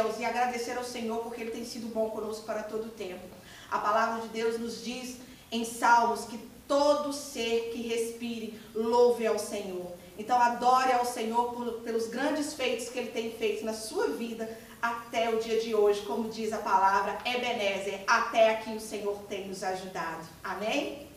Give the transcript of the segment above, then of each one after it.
céus e agradecer ao Senhor porque Ele tem sido bom conosco para todo o tempo. A palavra de Deus nos diz em Salmos que todo ser que respire louve ao Senhor. Então adore ao Senhor por, pelos grandes feitos que Ele tem feito na sua vida até o dia de hoje, como diz a palavra Ebenezer, até aqui o Senhor tem nos ajudado. Amém?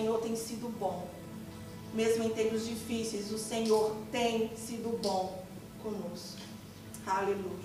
Senhor tem sido bom. Mesmo em tempos difíceis, o Senhor tem sido bom conosco. Aleluia.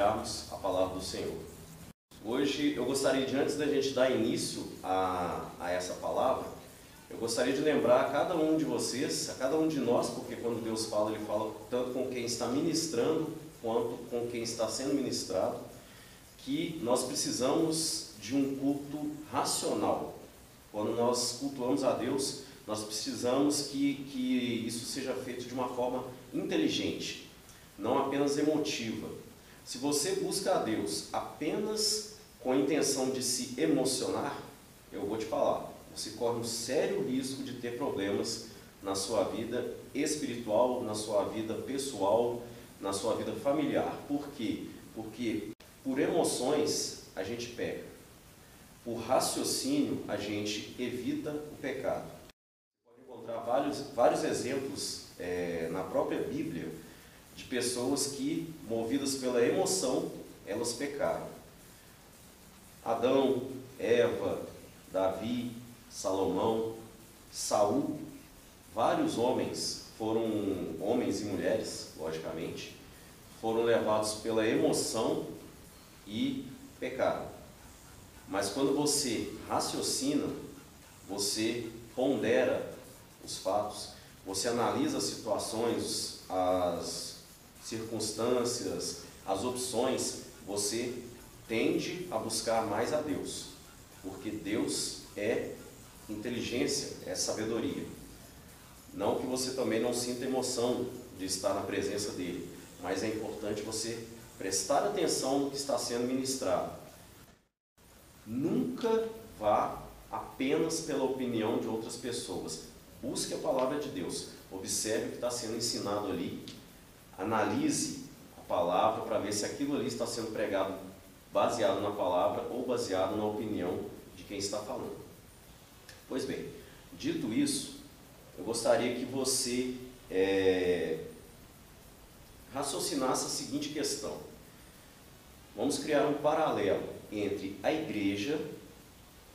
Compartilharmos a palavra do Senhor. Hoje eu gostaria de, antes da gente dar início a, a essa palavra, eu gostaria de lembrar a cada um de vocês, a cada um de nós, porque quando Deus fala, Ele fala tanto com quem está ministrando quanto com quem está sendo ministrado, que nós precisamos de um culto racional. Quando nós cultuamos a Deus, nós precisamos que, que isso seja feito de uma forma inteligente, não apenas emotiva. Se você busca a Deus apenas com a intenção de se emocionar, eu vou te falar, você corre um sério risco de ter problemas na sua vida espiritual, na sua vida pessoal, na sua vida familiar. Por quê? Porque por emoções a gente peca. Por raciocínio a gente evita o pecado. Você pode encontrar vários, vários exemplos é, na própria Bíblia de pessoas que, movidas pela emoção, elas pecaram. Adão, Eva, Davi, Salomão, Saul, vários homens foram homens e mulheres, logicamente, foram levados pela emoção e pecaram. Mas quando você raciocina, você pondera os fatos, você analisa as situações, as circunstâncias, as opções, você tende a buscar mais a Deus, porque Deus é inteligência, é sabedoria. Não que você também não sinta emoção de estar na presença dele, mas é importante você prestar atenção no que está sendo ministrado. Nunca vá apenas pela opinião de outras pessoas. Busque a palavra de Deus. Observe o que está sendo ensinado ali. Analise a palavra para ver se aquilo ali está sendo pregado baseado na palavra ou baseado na opinião de quem está falando. Pois bem, dito isso, eu gostaria que você é, raciocinasse a seguinte questão. Vamos criar um paralelo entre a igreja,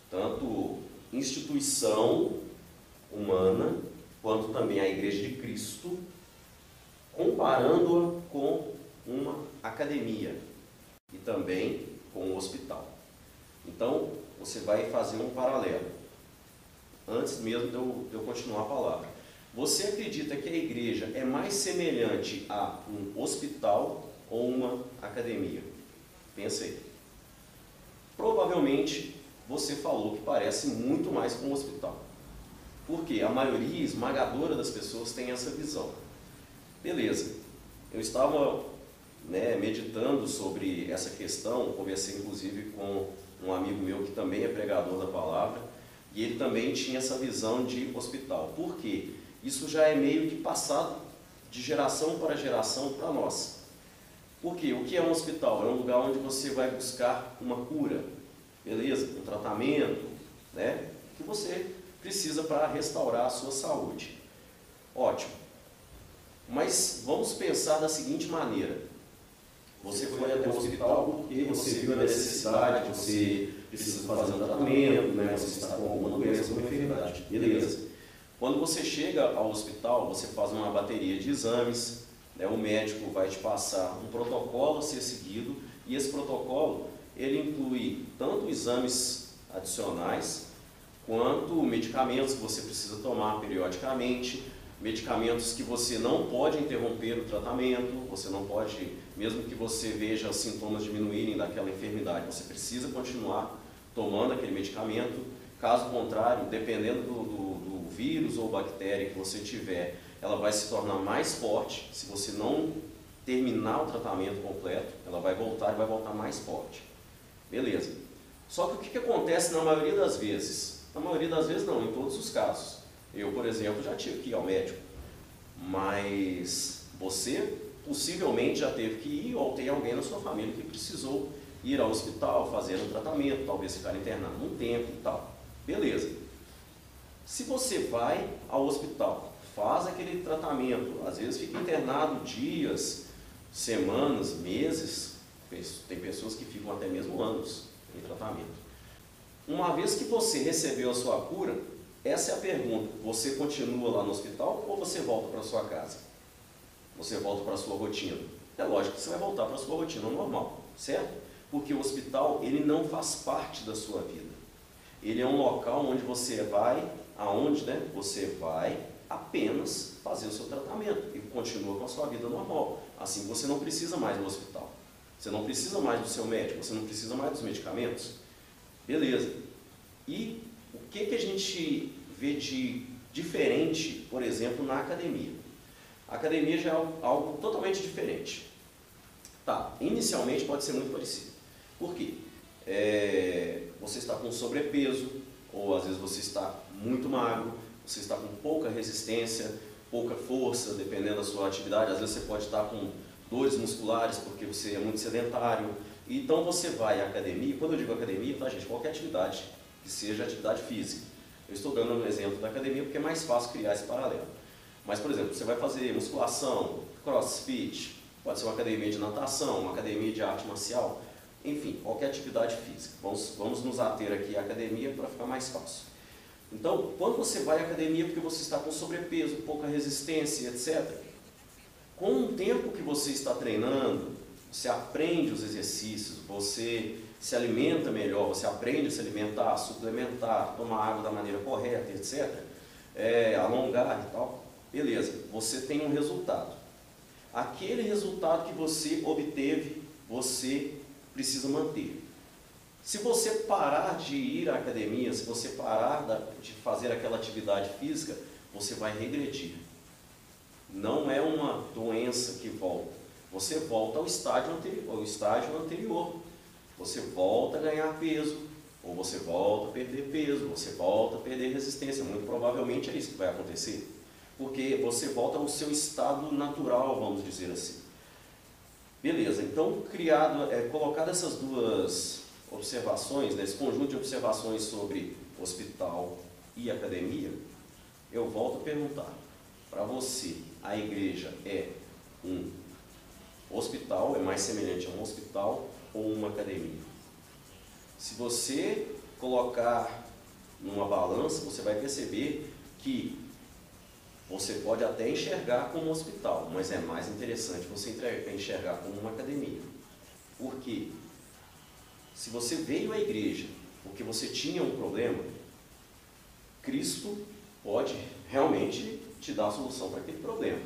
tanto instituição humana, quanto também a igreja de Cristo, comparando-a com uma academia e também com um hospital. Então, você vai fazer um paralelo antes mesmo de eu, de eu continuar a palavra. Você acredita que a igreja é mais semelhante a um hospital ou uma academia? Pensa aí. Provavelmente você falou que parece muito mais com um hospital. Porque a maioria esmagadora das pessoas tem essa visão. Beleza. Eu estava né, meditando sobre essa questão, conversei inclusive com um amigo meu que também é pregador da palavra, e ele também tinha essa visão de hospital. Por quê? Isso já é meio que passado de geração para geração para nós. Porque o que é um hospital? É um lugar onde você vai buscar uma cura, beleza? Um tratamento, né? Que você precisa para restaurar a sua saúde. Ótimo. Mas vamos pensar da seguinte maneira: você foi até o hospital porque você viu a necessidade, você precisa fazer um tratamento, né? você está com alguma doença, alguma enfermidade. Beleza. Quando você chega ao hospital, você faz uma bateria de exames, né? o médico vai te passar um protocolo a ser seguido, e esse protocolo ele inclui tanto exames adicionais, quanto medicamentos que você precisa tomar periodicamente, medicamentos que você não pode interromper o tratamento, você não pode, mesmo que você veja os sintomas diminuírem daquela enfermidade, você precisa continuar tomando aquele medicamento. Caso contrário, dependendo do, do, do vírus ou bactéria que você tiver, ela vai se tornar mais forte. Se você não terminar o tratamento completo, ela vai voltar e vai voltar mais forte. Beleza. Só que o que, que acontece na maioria das vezes? Na maioria das vezes não, em todos os casos eu, por exemplo, já tive que ir ao médico, mas você possivelmente já teve que ir ou tem alguém na sua família que precisou ir ao hospital, fazer um tratamento, talvez ficar internado um tempo e tal. Beleza. Se você vai ao hospital, faz aquele tratamento, às vezes fica internado dias, semanas, meses, tem pessoas que ficam até mesmo anos em tratamento. Uma vez que você recebeu a sua cura, essa é a pergunta: você continua lá no hospital ou você volta para sua casa? Você volta para sua rotina? É lógico que você vai voltar para sua rotina normal, certo? Porque o hospital ele não faz parte da sua vida. Ele é um local onde você vai, aonde, né? Você vai apenas fazer o seu tratamento e continua com a sua vida normal. Assim você não precisa mais do hospital. Você não precisa mais do seu médico, você não precisa mais dos medicamentos. Beleza. E que, que a gente vê de diferente, por exemplo, na academia? A academia já é algo totalmente diferente. Tá, inicialmente pode ser muito parecido. Por quê? É, você está com sobrepeso, ou às vezes você está muito magro, você está com pouca resistência, pouca força, dependendo da sua atividade. Às vezes você pode estar com dores musculares porque você é muito sedentário. Então você vai à academia, quando eu digo academia, tá gente, qualquer atividade que seja atividade física. Eu estou dando um exemplo da academia porque é mais fácil criar esse paralelo. Mas, por exemplo, você vai fazer musculação, crossfit, pode ser uma academia de natação, uma academia de arte marcial, enfim, qualquer atividade física. Vamos, vamos nos ater aqui à academia para ficar mais fácil. Então, quando você vai à academia porque você está com sobrepeso, pouca resistência, etc., com o tempo que você está treinando, você aprende os exercícios, você se alimenta melhor, você aprende a se alimentar, suplementar, tomar água da maneira correta, etc., é, alongar e tal, beleza, você tem um resultado. Aquele resultado que você obteve, você precisa manter. Se você parar de ir à academia, se você parar de fazer aquela atividade física, você vai regredir. Não é uma doença que volta. Você volta ao estágio anterior, ao estágio anterior. Você volta a ganhar peso, ou você volta a perder peso, você volta a perder resistência. Muito provavelmente é isso que vai acontecer. Porque você volta ao seu estado natural, vamos dizer assim. Beleza, então criado, é, colocado essas duas observações, nesse conjunto de observações sobre hospital e academia, eu volto a perguntar para você, a igreja é um hospital, é mais semelhante a um hospital ou uma academia? Se você colocar numa balança, você vai perceber que você pode até enxergar como um hospital, mas é mais interessante você enxergar como uma academia. Por quê? Se você veio à igreja porque você tinha um problema, Cristo pode realmente te dar a solução para aquele problema.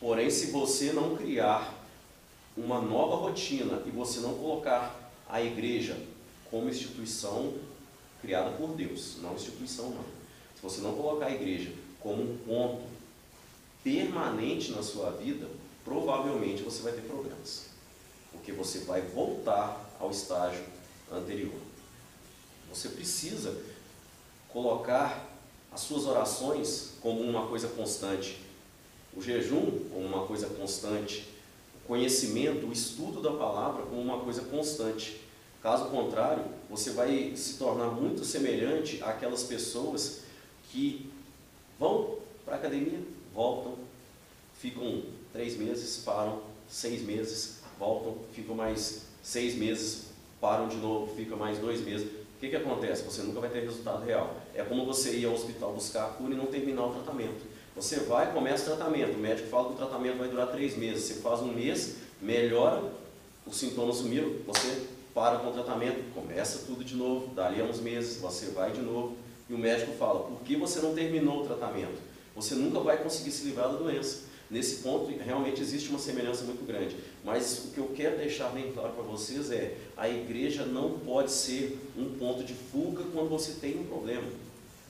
Porém, se você não criar uma nova rotina e você não colocar a igreja como instituição criada por Deus, não instituição não. Se você não colocar a igreja como um ponto permanente na sua vida, provavelmente você vai ter problemas. Porque você vai voltar ao estágio anterior. Você precisa colocar as suas orações como uma coisa constante, o jejum como uma coisa constante, conhecimento, o estudo da palavra como uma coisa constante. Caso contrário, você vai se tornar muito semelhante àquelas pessoas que vão para a academia, voltam, ficam três meses, param, seis meses, voltam, ficam mais seis meses, param de novo, fica mais dois meses. O que, que acontece? Você nunca vai ter resultado real. É como você ir ao hospital buscar a cura e não terminar o tratamento. Você vai, começa o tratamento, o médico fala que o tratamento vai durar três meses. Você faz um mês, melhora, os sintomas sumiram, você para com o tratamento, começa tudo de novo, dali a uns meses, você vai de novo, e o médico fala, por que você não terminou o tratamento? Você nunca vai conseguir se livrar da doença. Nesse ponto, realmente existe uma semelhança muito grande. Mas o que eu quero deixar bem claro para vocês é: a igreja não pode ser um ponto de fuga quando você tem um problema.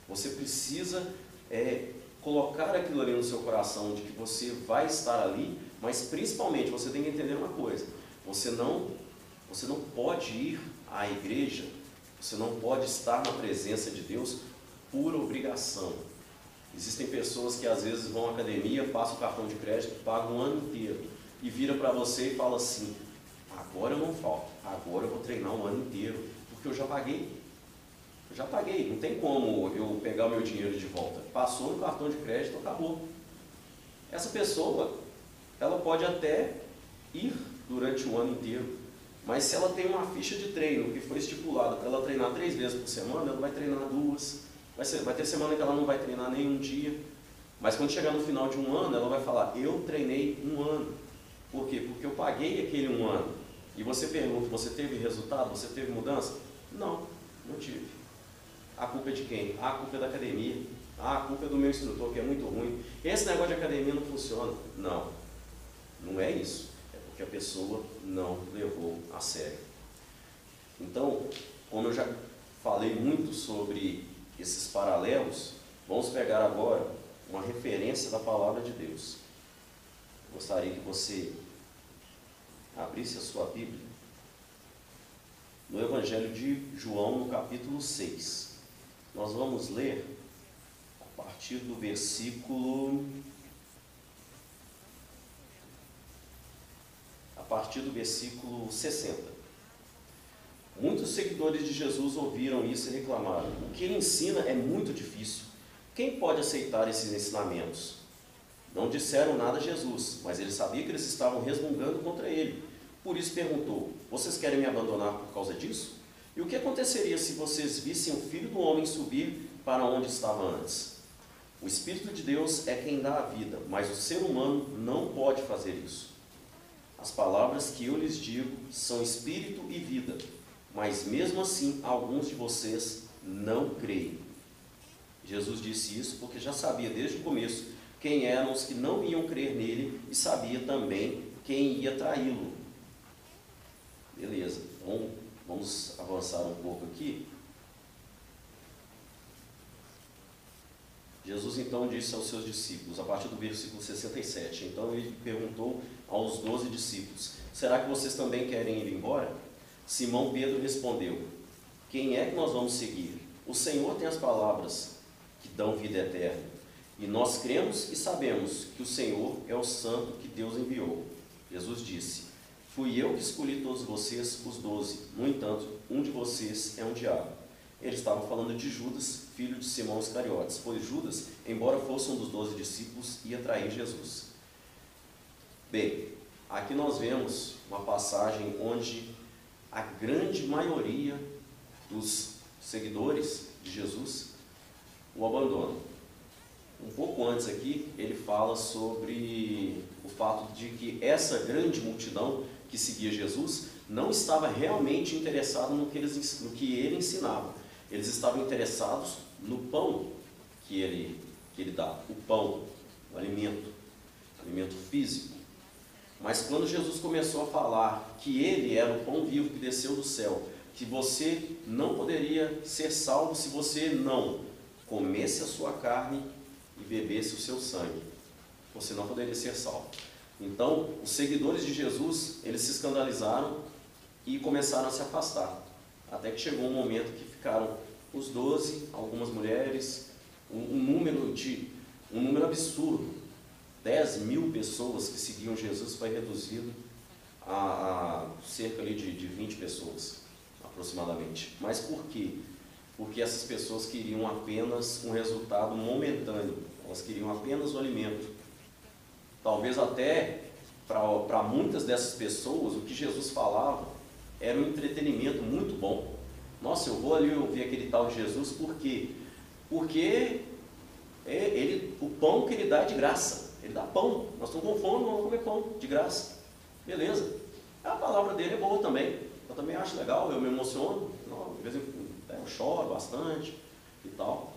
Você precisa é, colocar aquilo ali no seu coração de que você vai estar ali, mas principalmente você tem que entender uma coisa: você não, você não pode ir à igreja, você não pode estar na presença de Deus por obrigação. Existem pessoas que às vezes vão à academia, passam o cartão de crédito, pagam um ano inteiro e vira para você e fala assim: agora eu não falto, agora eu vou treinar um ano inteiro, porque eu já paguei. Já paguei, não tem como eu pegar o meu dinheiro de volta. Passou no cartão de crédito, acabou. Essa pessoa, ela pode até ir durante o ano inteiro. Mas se ela tem uma ficha de treino que foi estipulada para ela treinar três vezes por semana, ela vai treinar duas. Vai, ser, vai ter semana que ela não vai treinar nenhum dia. Mas quando chegar no final de um ano, ela vai falar: Eu treinei um ano. Por quê? Porque eu paguei aquele um ano. E você pergunta: Você teve resultado? Você teve mudança? Não, não tive. A culpa é de quem? Ah, a culpa é da academia. Ah, a culpa é do meu instrutor, que é muito ruim. Esse negócio de academia não funciona. Não, não é isso. É porque a pessoa não levou a sério. Então, como eu já falei muito sobre esses paralelos, vamos pegar agora uma referência da palavra de Deus. Gostaria que você abrisse a sua Bíblia no Evangelho de João, no capítulo 6. Nós vamos ler a partir do versículo. A partir do versículo 60. Muitos seguidores de Jesus ouviram isso e reclamaram: o que ele ensina é muito difícil. Quem pode aceitar esses ensinamentos? Não disseram nada a Jesus, mas ele sabia que eles estavam resmungando contra ele. Por isso perguntou: Vocês querem me abandonar por causa disso? E o que aconteceria se vocês vissem o filho do homem subir para onde estava antes? O Espírito de Deus é quem dá a vida, mas o ser humano não pode fazer isso. As palavras que eu lhes digo são espírito e vida, mas mesmo assim alguns de vocês não creem. Jesus disse isso porque já sabia desde o começo quem eram os que não iam crer nele e sabia também quem ia traí-lo. Beleza, então vamos avançar um pouco aqui. Jesus então disse aos seus discípulos, a partir do versículo 67, então ele perguntou aos doze discípulos: Será que vocês também querem ir embora? Simão Pedro respondeu: Quem é que nós vamos seguir? O Senhor tem as palavras que dão vida eterna. E nós cremos e sabemos que o Senhor é o Santo que Deus enviou. Jesus disse: Fui eu que escolhi todos vocês, os doze. No entanto, um de vocês é um diabo. Ele estava falando de Judas, filho de Simão Iscariotes, pois Judas, embora fosse um dos doze discípulos, ia trair Jesus. Bem, aqui nós vemos uma passagem onde a grande maioria dos seguidores de Jesus o abandono. Um pouco antes aqui, ele fala sobre o fato de que essa grande multidão que seguia Jesus não estava realmente interessada no que, eles, no que ele ensinava. Eles estavam interessados no pão que ele, que ele dá, o pão, o alimento, o alimento físico. Mas quando Jesus começou a falar que ele era o pão vivo que desceu do céu, que você não poderia ser salvo se você não comesse a sua carne e bebesse o seu sangue, você não poderia ser salvo. Então, os seguidores de Jesus, eles se escandalizaram e começaram a se afastar. Até que chegou um momento que ficaram os doze, algumas mulheres, um, um, número de um número absurdo. 10 mil pessoas que seguiam Jesus foi reduzido a, a cerca ali de, de 20 pessoas, aproximadamente. Mas por quê? porque essas pessoas queriam apenas um resultado momentâneo, elas queriam apenas o alimento. Talvez até para muitas dessas pessoas o que Jesus falava era um entretenimento muito bom. Nossa, eu vou ali ouvir aquele tal de Jesus, por quê? Porque é, ele, o pão que ele dá é de graça. Ele dá pão. Nós estamos com fome, vamos comer pão de graça. Beleza. A palavra dele é boa também. Eu também acho legal, eu me emociono. De vez em eu choro bastante e tal.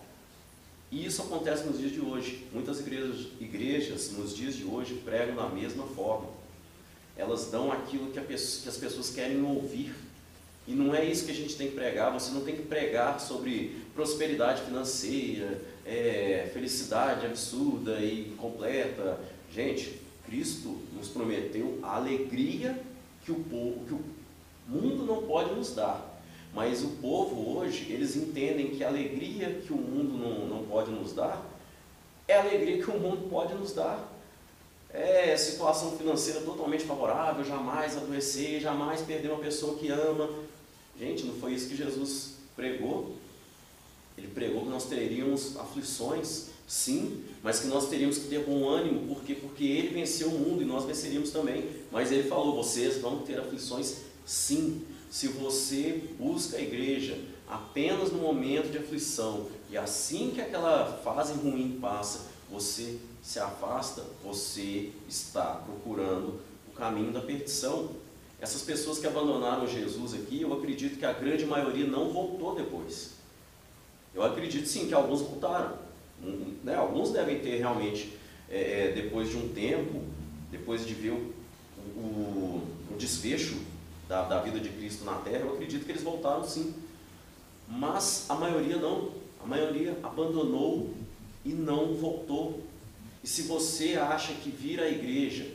E isso acontece nos dias de hoje. Muitas igrejas, igrejas nos dias de hoje pregam da mesma forma. Elas dão aquilo que, pessoa, que as pessoas querem ouvir. E não é isso que a gente tem que pregar. Você não tem que pregar sobre prosperidade financeira, é, felicidade absurda e completa. Gente, Cristo nos prometeu a alegria que o povo, que o mundo não pode nos dar. Mas o povo hoje, eles entendem que a alegria que o mundo não, não pode nos dar é a alegria que o mundo pode nos dar. É situação financeira totalmente favorável, jamais adoecer, jamais perder uma pessoa que ama. Gente, não foi isso que Jesus pregou. Ele pregou que nós teríamos aflições, Sim, mas que nós teríamos que ter bom ânimo, porque porque ele venceu o mundo e nós venceríamos também. Mas ele falou: vocês vão ter aflições, sim. Se você busca a igreja apenas no momento de aflição e assim que aquela fase ruim passa, você se afasta, você está procurando o caminho da perdição. Essas pessoas que abandonaram Jesus aqui, eu acredito que a grande maioria não voltou depois. Eu acredito sim que alguns voltaram né, alguns devem ter realmente, é, é, depois de um tempo, depois de ver o, o, o desfecho da, da, vida de Cristo na Terra, eu acredito que eles voltaram sim. Mas a maioria não. A maioria abandonou e não voltou. E se você acha que vir à igreja,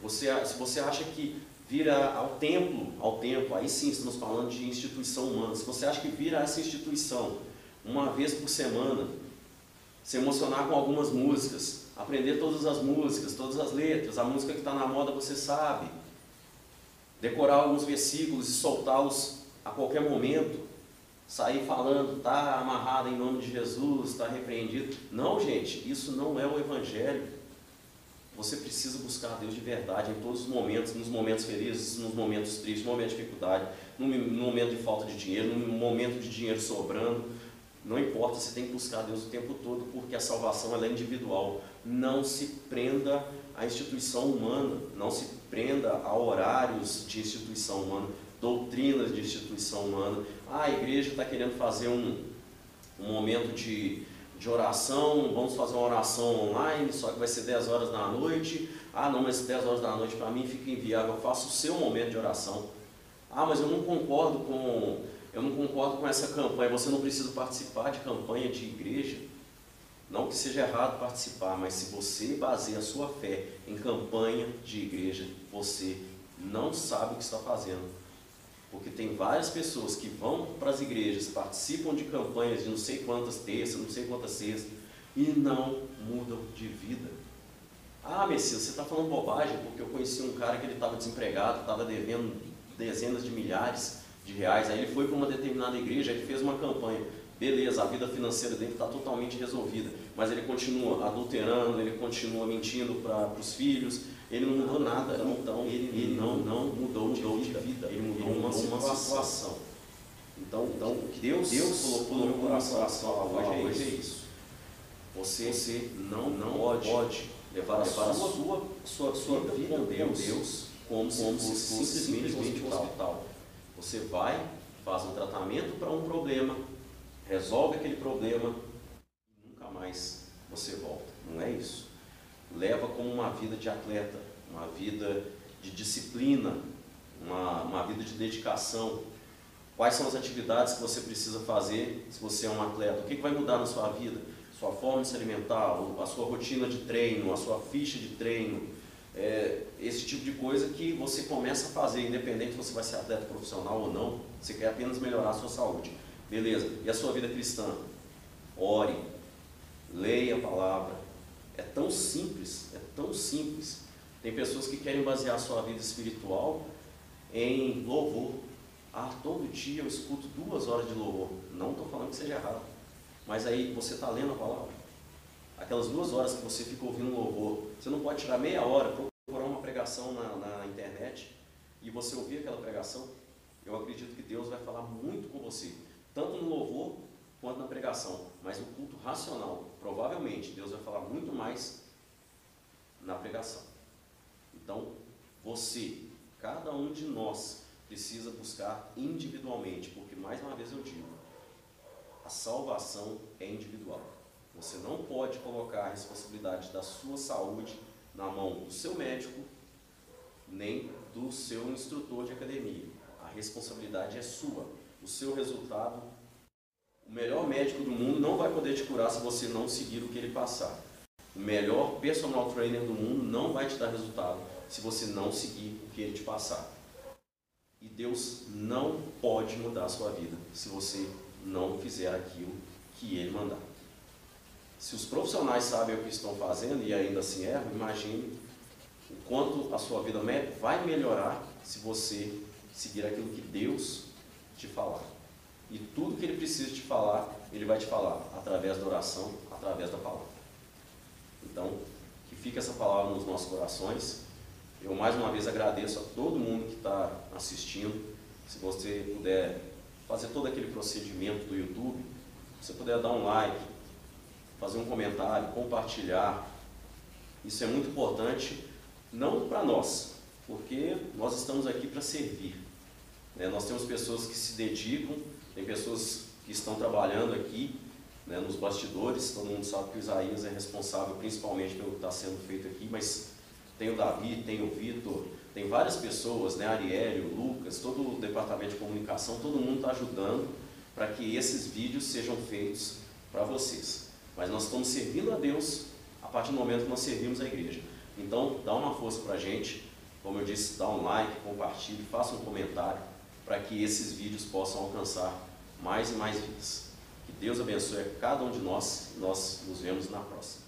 você, se você acha que vir ao templo, ao templo, aí sim estamos falando de instituição humana, se você acha que vir a essa instituição uma vez por semana, se emocionar com algumas músicas, aprender todas as músicas, todas as letras, a música que está na moda você sabe, decorar alguns versículos e soltá-los a qualquer momento, sair falando, está amarrado em nome de Jesus, está repreendido. Não, gente, isso não é o Evangelho. Você precisa buscar a Deus de verdade em todos os momentos, nos momentos felizes, nos momentos tristes, no momento de dificuldade, no momento de falta de dinheiro, no momento de dinheiro sobrando, não importa, você tem que buscar Deus o tempo todo, porque a salvação é individual. Não se prenda à instituição humana, não se prenda a horários de instituição humana, doutrinas de instituição humana. Ah, a igreja está querendo fazer um, um momento de, de oração, vamos fazer uma oração online, só que vai ser 10 horas da noite. Ah, não, mas 10 horas da noite para mim fica inviável, eu faço o seu momento de oração. Ah, mas eu não concordo com eu não concordo com essa campanha. Você não precisa participar de campanha de igreja. Não que seja errado participar, mas se você baseia a sua fé em campanha de igreja, você não sabe o que está fazendo. Porque tem várias pessoas que vão para as igrejas, participam de campanhas de não sei quantas terças, não sei quantas sextas, e não mudam de vida. Ah, Messias, você está falando bobagem, porque eu conheci um cara que ele estava desempregado, estava devendo dezenas de milhares, de reais. Aí ele foi para uma determinada igreja, ele fez uma campanha. Beleza, a vida financeira dele está totalmente resolvida, mas ele continua adulterando, ele continua mentindo para os filhos, ele não mudou nada, então ele, ele não, não mudou de vida, ele mudou, ele uma, uma situação. Então, então Deus, Deus colocou no meu coração hoje, é hoje é isso. Você, você não, não pode, pode levar, levar a sua, sua, sua, sua vida com Deus, Deus como, como se fosse simplesmente um hospital. Você vai, faz um tratamento para um problema, resolve aquele problema e nunca mais você volta. Não é isso. Leva como uma vida de atleta, uma vida de disciplina, uma, uma vida de dedicação. Quais são as atividades que você precisa fazer se você é um atleta? O que, vai mudar na sua vida? Sua forma de se alimentar, a sua rotina de treino, a sua ficha de treino, é, esse tipo de coisa que você começa a fazer, independente se você vai ser atleta profissional ou não, você quer apenas melhorar a sua saúde. Beleza, e a sua vida cristã? Ore, leia a palavra. É tão simples, é tão simples. Tem pessoas que querem basear a sua vida espiritual em louvor. Ah, todo dia eu escuto duas horas de louvor. Não estou falando que seja errado. Mas aí você está lendo a palavra? Aquelas duas horas que você fica ouvindo louvor, você não pode tirar meia hora, procurar uma pregação na, na internet e você ouvir aquela pregação. Eu acredito que Deus vai falar muito com você, tanto no louvor quanto na pregação. Mas no culto racional, provavelmente, Deus vai falar muito mais na pregação. Então, você, cada um de nós, precisa buscar individualmente, porque mais uma vez eu digo, a salvação é individual. Você não pode colocar a responsabilidade da sua saúde na mão do seu médico, nem do seu instrutor de academia. A responsabilidade é sua. O seu resultado, o melhor médico do mundo não vai poder te curar se você não seguir o que ele passar. O melhor personal trainer do mundo não vai te dar resultado se você não seguir o que ele te passar. E Deus não pode mudar a sua vida se você não fizer aquilo que ele mandar. Se os profissionais sabem o que estão fazendo e ainda assim erram, imagine o quanto a sua vida vai melhorar se você seguir aquilo que Deus te falar. E tudo que Ele precisa te falar, Ele vai te falar através da oração, através da palavra. Então, que fique essa palavra nos nossos corações. Eu mais uma vez agradeço a todo mundo que está assistindo. Se você puder fazer todo aquele procedimento do YouTube, se você puder dar um like, fazer um comentário, compartilhar, isso é muito importante, não para nós, porque nós estamos aqui para servir. Né? Nós temos pessoas que se dedicam, tem pessoas que estão trabalhando aqui né, nos bastidores, todo mundo sabe que o Isaías é responsável principalmente pelo que está sendo feito aqui, mas tem o Davi, tem o Vitor, tem várias pessoas, né, Ariel, o Lucas, todo o departamento de comunicação, todo mundo está ajudando para que esses vídeos sejam feitos para vocês. Mas nós estamos servindo a Deus a partir do momento que nós servimos a igreja. Então, dá uma força para a gente, como eu disse, dá um like, compartilhe, faça um comentário, para que esses vídeos possam alcançar mais e mais vidas. Que Deus abençoe a cada um de nós. Nós nos vemos na próxima.